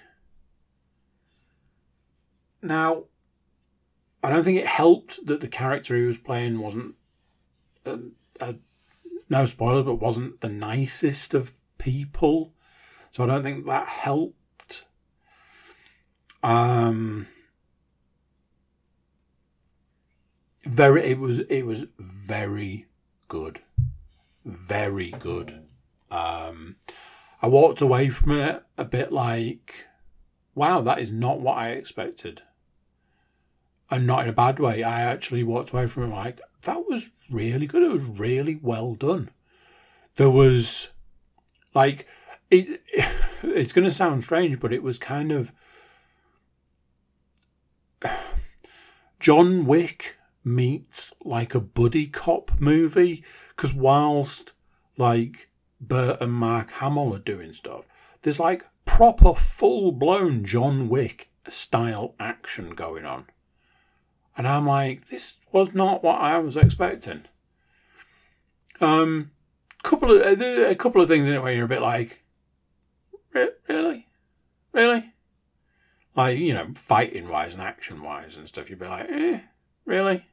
[SPEAKER 1] Now, I don't think it helped that the character he was playing wasn't a, a no spoiler, but wasn't the nicest of people. So I don't think that helped. Um, very, it was it was very good, very good. Um, I walked away from it a bit like, wow, that is not what I expected. And not in a bad way. I actually walked away from it like, that was really good. It was really well done. There was like it. *laughs* It's going to sound strange, but it was kind of *sighs* John Wick meets like a buddy cop movie. Because whilst like Bert and Mark Hamill are doing stuff, there's like proper full blown John Wick style action going on. And I'm like, this was not what I was expecting. Um, couple of a couple of things in it where you're a bit like, really, really, like you know, fighting wise and action wise and stuff. You'd be like, eh, really,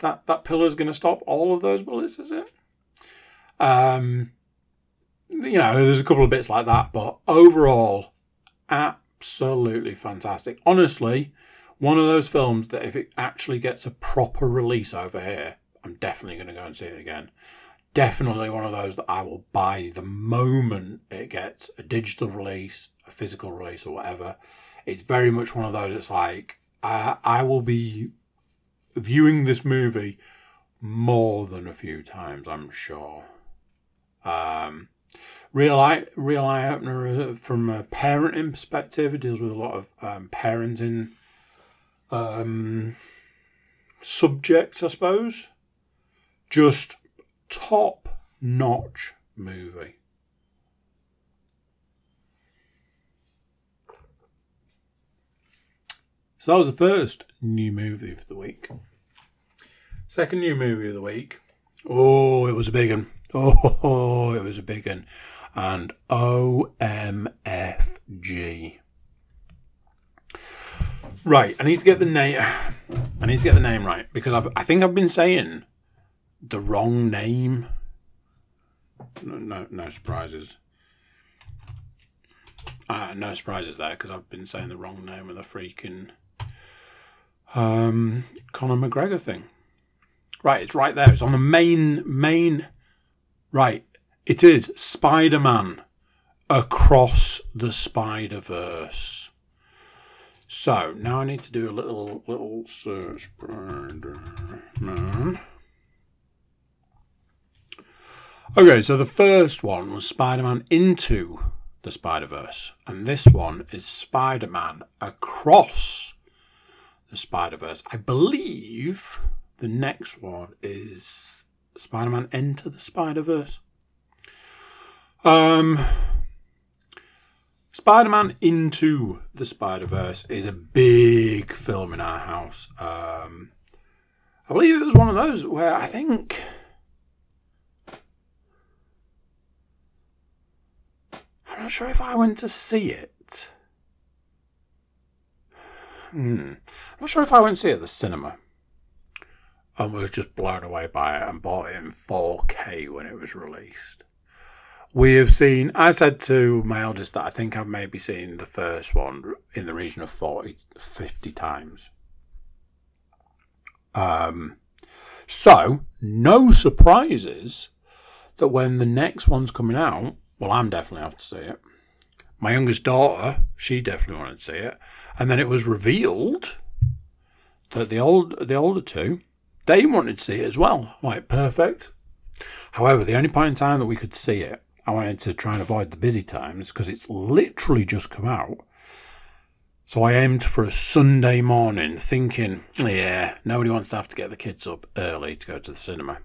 [SPEAKER 1] that that pillar is going to stop all of those bullets, is it? Um, you know, there's a couple of bits like that, but overall, absolutely fantastic. Honestly, one of those films that if it actually gets a proper release over here, I'm definitely going to go and see it again. definitely one of those that I will buy the moment it gets a digital release, a physical release, or whatever. It's very much one of those. It's like I, I will be viewing this movie more than a few times, I'm sure. Um, real eye, real eye opener uh, from a parenting perspective. It deals with a lot of um, parenting um, subjects, I suppose. Just top notch movie. So that was the first new movie of the week. Second new movie of the week. Oh, it was a big one. *laughs* Oh, it was a big one. And OMFG. Right, I need to get the name. I need to get the name right because I've, I think I've been saying the wrong name. No, no, no surprises. Uh, no surprises there because I've been saying the wrong name of the freaking um, Conor McGregor thing. Right, it's right there. It's on the main main. Right, it is Spider Man across the Spider Verse. So now I need to do a little little search. Spider Man. Okay, so the first one was Spider Man into the Spider Verse, and this one is Spider Man across the Spider Verse. I believe the next one is Spider Man Enter the Spider Verse. Um, Spider Man Into the Spider Verse is a big film in our house. Um, I believe it was one of those where I think. I'm not sure if I went to see it. Hmm. I'm not sure if I went to see it at the cinema and was just blown away by it and bought it in 4K when it was released. We have seen, I said to my eldest that I think I've maybe seen the first one in the region of 40, 50 times. Um, so, no surprises that when the next one's coming out, well, I'm definitely have to see it. My youngest daughter, she definitely wanted to see it. And then it was revealed that the old the older two, they wanted to see it as well. Right, perfect. However, the only point in time that we could see it, I wanted to try and avoid the busy times because it's literally just come out. So I aimed for a Sunday morning, thinking, yeah, nobody wants to have to get the kids up early to go to the cinema.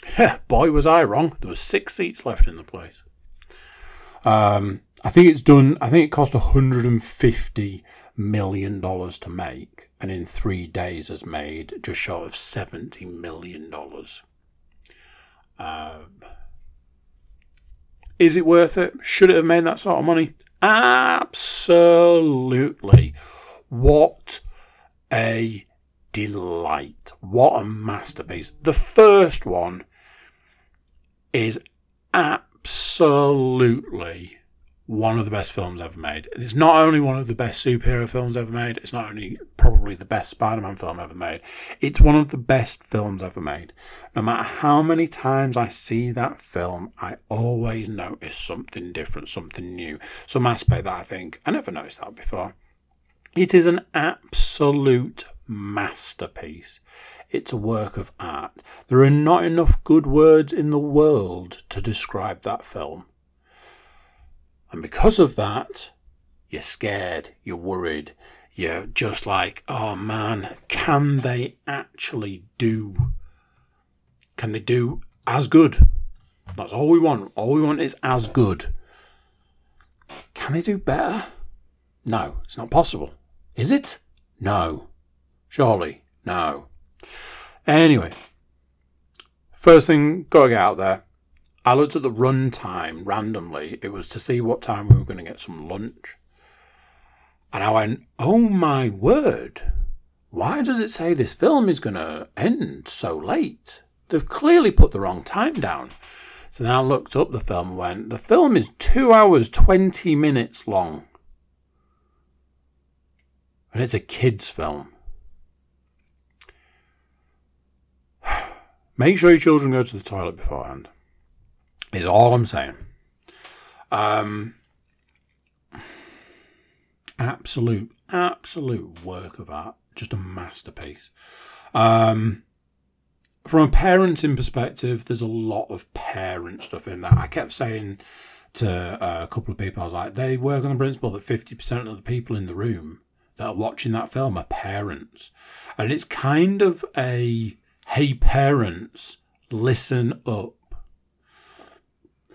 [SPEAKER 1] *laughs* Boy, was I wrong. There were six seats left in the place. Um, I think it's done. I think it cost 150 million dollars to make, and in three days has made just short of 70 million dollars. Um, is it worth it? Should it have made that sort of money? Absolutely. What a delight. What a masterpiece. The first one is absolutely one of the best films ever made. It's not only one of the best superhero films ever made, it's not only probably the best Spider Man film ever made, it's one of the best films ever made. No matter how many times I see that film, I always notice something different, something new, some aspect that I think I never noticed that before. It is an absolute masterpiece. It's a work of art. There are not enough good words in the world to describe that film. And because of that, you're scared, you're worried, you're just like, oh man, can they actually do? Can they do as good? That's all we want. All we want is as good. Can they do better? No, it's not possible. Is it? No. Surely, no. Anyway, first thing, gotta get out there. I looked at the run time randomly. It was to see what time we were going to get some lunch. And I went, oh my word, why does it say this film is going to end so late? They've clearly put the wrong time down. So then I looked up the film and went, the film is two hours, 20 minutes long. And it's a kid's film. *sighs* Make sure your children go to the toilet beforehand. Is all I'm saying. Um, absolute, absolute work of art. Just a masterpiece. Um, from a parenting perspective, there's a lot of parent stuff in that. I kept saying to uh, a couple of people, I was like, they work on the principle that 50% of the people in the room that are watching that film are parents. And it's kind of a, hey, parents, listen up.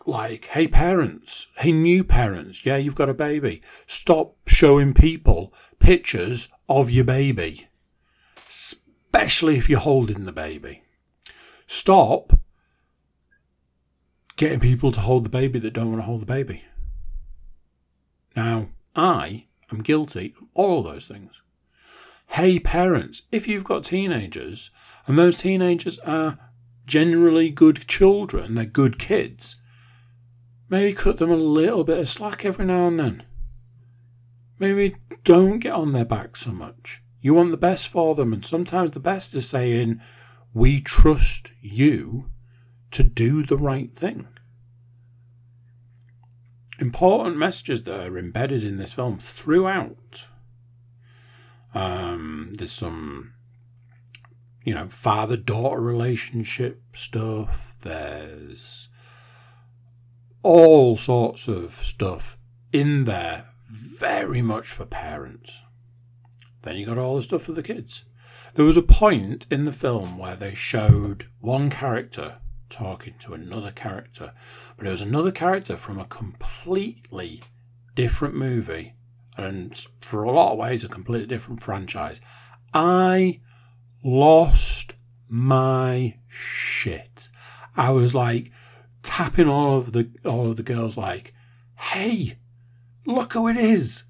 [SPEAKER 1] Like, hey, parents, hey, new parents, yeah, you've got a baby. Stop showing people pictures of your baby, especially if you're holding the baby. Stop getting people to hold the baby that don't want to hold the baby. Now, I am guilty of all of those things. Hey, parents, if you've got teenagers and those teenagers are generally good children, they're good kids, maybe cut them a little bit of slack every now and then. Maybe don't get on their back so much. You want the best for them, and sometimes the best is saying, We trust you to do the right thing. Important messages that are embedded in this film throughout. Um, there's some, you know, father daughter relationship stuff. There's all sorts of stuff in there, very much for parents. Then you got all the stuff for the kids. There was a point in the film where they showed one character talking to another character, but it was another character from a completely different movie and for a lot of ways a completely different franchise. I lost my shit. I was like tapping all of the all of the girls like, "Hey, look who it is."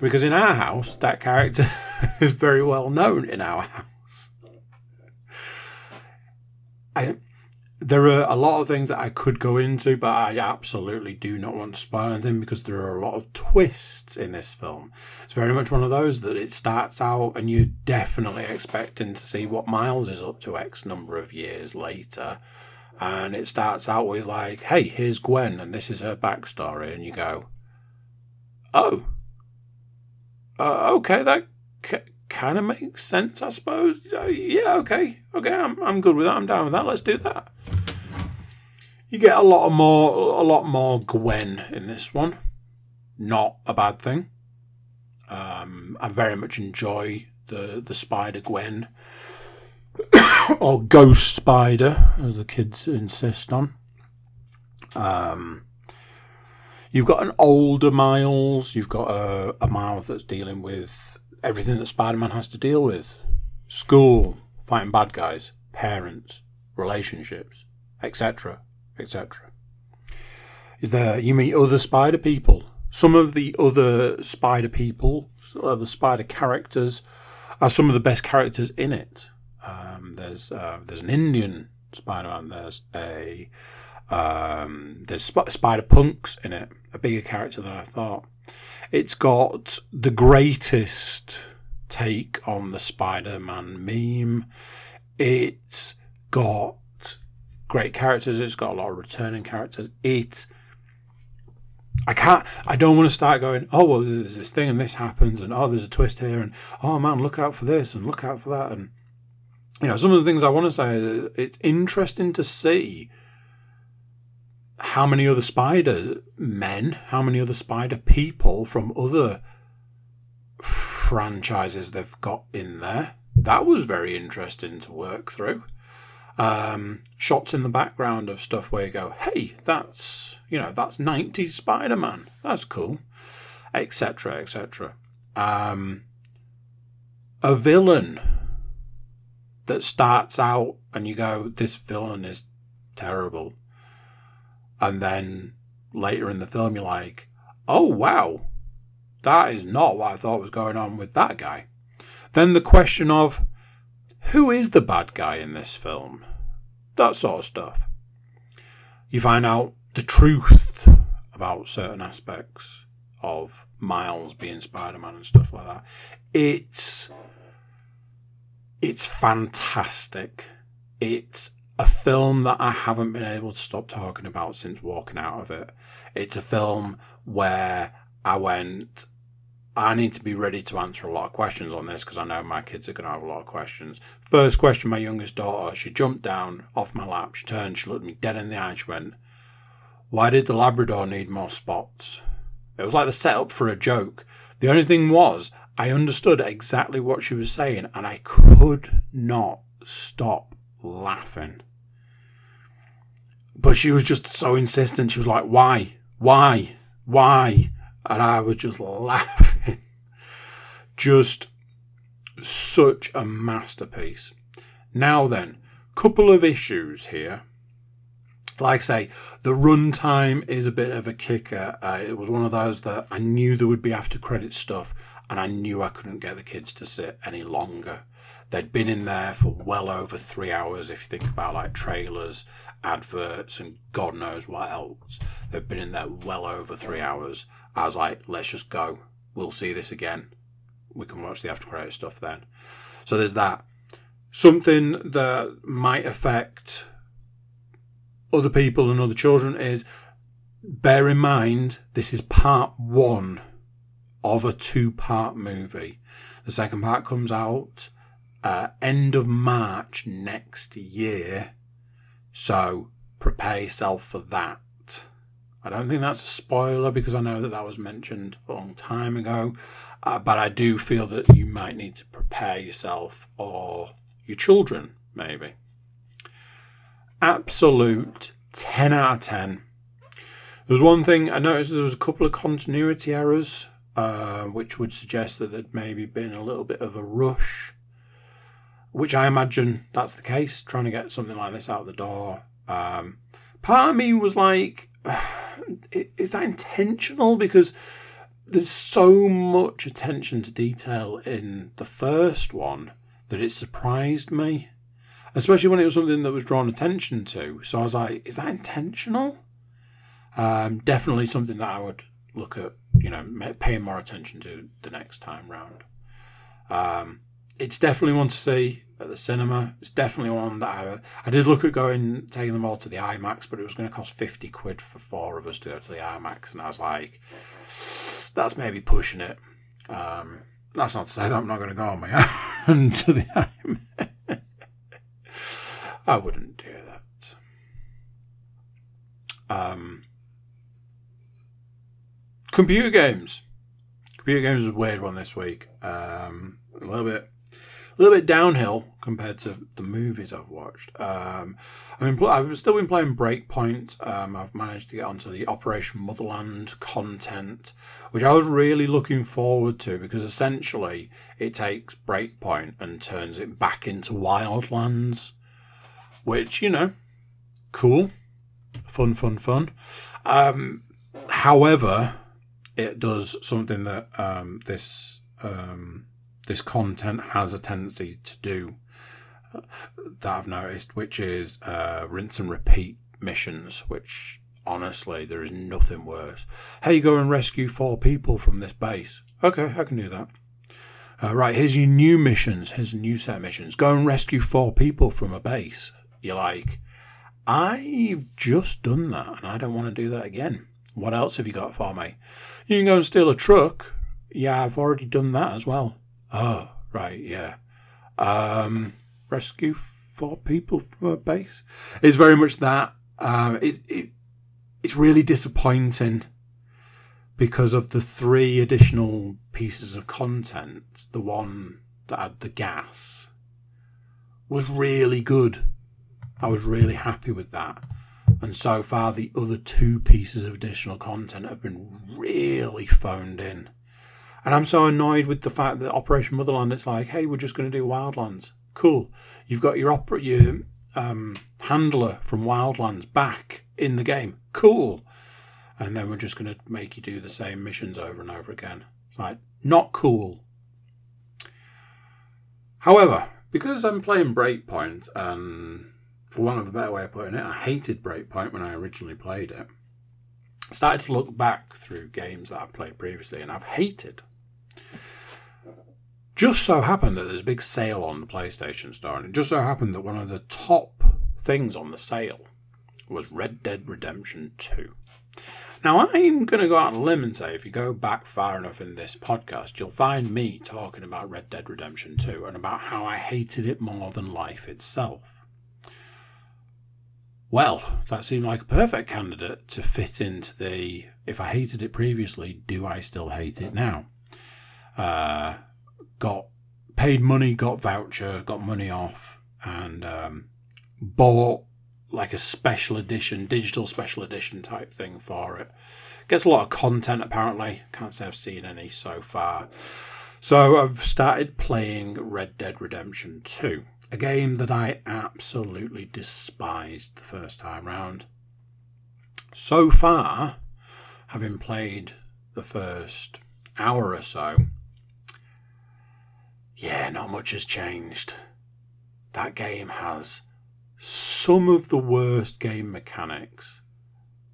[SPEAKER 1] Because in our house, that character *laughs* is very well known in our house. I there are a lot of things that I could go into, but I absolutely do not want to spoil anything because there are a lot of twists in this film. It's very much one of those that it starts out and you're definitely expecting to see what Miles is up to X number of years later. And it starts out with, like, hey, here's Gwen, and this is her backstory. And you go, oh, uh, okay, that kind of makes sense, I suppose. Uh, yeah, okay, okay, I'm I'm good with that. I'm down with that. Let's do that. You get a lot more, a lot more Gwen in this one. Not a bad thing. Um, I very much enjoy the the Spider Gwen *coughs* or Ghost Spider, as the kids insist on. Um, you've got an older Miles. You've got a, a Miles that's dealing with everything that Spider Man has to deal with school, fighting bad guys, parents, relationships, etc. etc. You meet other spider people. Some of the other spider people, the spider characters, are some of the best characters in it. Um, there's uh, there's an Indian Spider-Man. There's a um, there's sp- Spider Punks in it, a bigger character than I thought. It's got the greatest take on the Spider Man meme. It's got great characters. It's got a lot of returning characters. It. I can't. I don't want to start going. Oh well, there's this thing and this happens, and oh, there's a twist here, and oh man, look out for this and look out for that, and you know, some of the things I want to say. It's interesting to see how many other spider men, how many other spider people from other franchises they've got in there. That was very interesting to work through. Um, shots in the background of stuff where you go, hey, that's you know that's 90s Spider-Man. That's cool, etc. etc. Um, a villain that starts out and you go, this villain is terrible and then later in the film you're like, oh wow, that is not what I thought was going on with that guy. Then the question of who is the bad guy in this film? That sort of stuff. You find out the truth about certain aspects of Miles being Spider Man and stuff like that. It's it's fantastic. It's a film that I haven't been able to stop talking about since walking out of it. It's a film where I went, I need to be ready to answer a lot of questions on this because I know my kids are going to have a lot of questions. First question, my youngest daughter, she jumped down off my lap, she turned, she looked me dead in the eye, she went, Why did the Labrador need more spots? It was like the setup for a joke. The only thing was, I understood exactly what she was saying and I could not stop laughing. But she was just so insistent. She was like, Why? Why? Why? And I was just *laughs* laughing. just such a masterpiece. Now then, couple of issues here. Like I say, the runtime is a bit of a kicker. Uh, it was one of those that I knew there would be after credit stuff, and I knew I couldn't get the kids to sit any longer. They'd been in there for well over three hours. If you think about like trailers, adverts, and God knows what else, they've been in there well over three hours. I was like, let's just go. We'll see this again. We can watch the after credit stuff then. So there's that. Something that might affect other people and other children is bear in mind this is part one of a two part movie. The second part comes out uh, end of March next year. So prepare yourself for that. I don't think that's a spoiler because I know that that was mentioned a long time ago. Uh, but I do feel that you might need to prepare yourself or your children, maybe. Absolute 10 out of 10. There was one thing I noticed there was a couple of continuity errors, uh, which would suggest that there'd maybe been a little bit of a rush which I imagine that's the case, trying to get something like this out the door. Um, part of me was like, *sighs* is that intentional? Because there's so much attention to detail in the first one that it surprised me, especially when it was something that was drawn attention to. So I was like, is that intentional? Um, definitely something that I would look at, you know, paying more attention to the next time round. Um, it's definitely one to see at the cinema. It's definitely one that I, I did look at going, taking them all to the IMAX, but it was going to cost 50 quid for four of us to go to the IMAX. And I was like, that's maybe pushing it. Um, that's not to say that I'm not going to go on my *laughs* own to the IMAX. I wouldn't do that. Um, computer games. Computer games is a weird one this week. Um, a little bit a little bit downhill compared to the movies I've watched. Um, I mean, I've still been playing Breakpoint. Um, I've managed to get onto the Operation Motherland content, which I was really looking forward to because essentially it takes Breakpoint and turns it back into Wildlands, which you know, cool, fun, fun, fun. Um, however, it does something that um, this um, this content has a tendency to do uh, that I've noticed, which is uh, rinse and repeat missions, which honestly, there is nothing worse. Hey, go and rescue four people from this base. Okay, I can do that. Uh, right, here's your new missions. Here's a new set of missions. Go and rescue four people from a base. You're like, I've just done that and I don't want to do that again. What else have you got for me? You can go and steal a truck. Yeah, I've already done that as well. Oh, right, yeah. Um, rescue four people from a base. It's very much that. Um, it, it it's really disappointing because of the three additional pieces of content. The one that had the gas was really good. I was really happy with that. And so far, the other two pieces of additional content have been really phoned in. And I'm so annoyed with the fact that Operation Motherland, it's like, hey, we're just going to do Wildlands. Cool. You've got your opera, your um, handler from Wildlands back in the game. Cool. And then we're just going to make you do the same missions over and over again. It's like, not cool. However, because I'm playing Breakpoint, and for want of a better way of putting it, I hated Breakpoint when I originally played it. I started to look back through games that I've played previously, and I've hated just so happened that there's a big sale on the PlayStation Store, and it just so happened that one of the top things on the sale was Red Dead Redemption 2. Now, I'm going to go out on a limb and say if you go back far enough in this podcast, you'll find me talking about Red Dead Redemption 2 and about how I hated it more than life itself. Well, that seemed like a perfect candidate to fit into the if I hated it previously, do I still hate it now? Uh, got paid money, got voucher, got money off, and um, bought like a special edition, digital special edition type thing for it. Gets a lot of content apparently. Can't say I've seen any so far. So I've started playing Red Dead Redemption 2, a game that I absolutely despised the first time round. So far, having played the first hour or so, yeah, not much has changed. That game has some of the worst game mechanics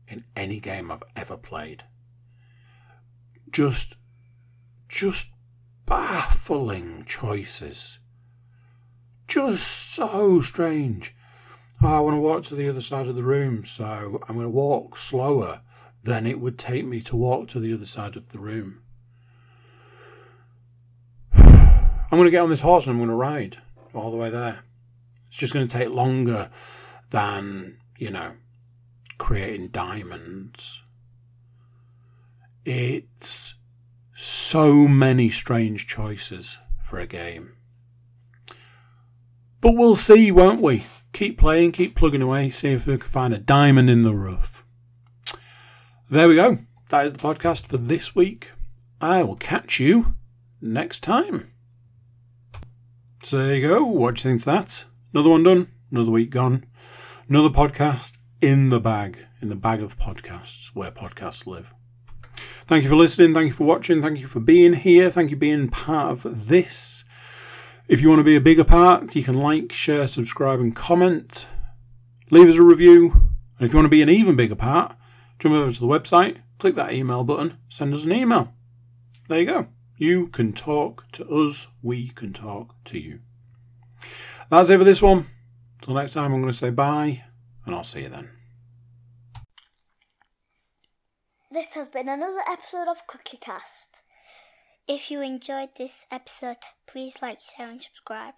[SPEAKER 1] in any game I've ever played. Just, just baffling choices. Just so strange. Oh, I want to walk to the other side of the room, so I'm going to walk slower than it would take me to walk to the other side of the room. *sighs* I'm going to get on this horse and I'm going to ride all the way there. It's just going to take longer than, you know, creating diamonds. It's so many strange choices for a game. But we'll see, won't we? Keep playing, keep plugging away, see if we can find a diamond in the rough. There we go. That is the podcast for this week. I will catch you next time. So there you go. What do you think of that? Another one done, another week gone, another podcast in the bag, in the bag of podcasts where podcasts live. Thank you for listening. Thank you for watching. Thank you for being here. Thank you for being part of this. If you want to be a bigger part, you can like, share, subscribe, and comment. Leave us a review. And if you want to be an even bigger part, jump over to the website, click that email button, send us an email. There you go. You can talk to us, we can talk to you. That's it for this one. Till next time, I'm going to say bye, and I'll see you then.
[SPEAKER 2] This has been another episode of Cookie Cast. If you enjoyed this episode, please like, share, and subscribe.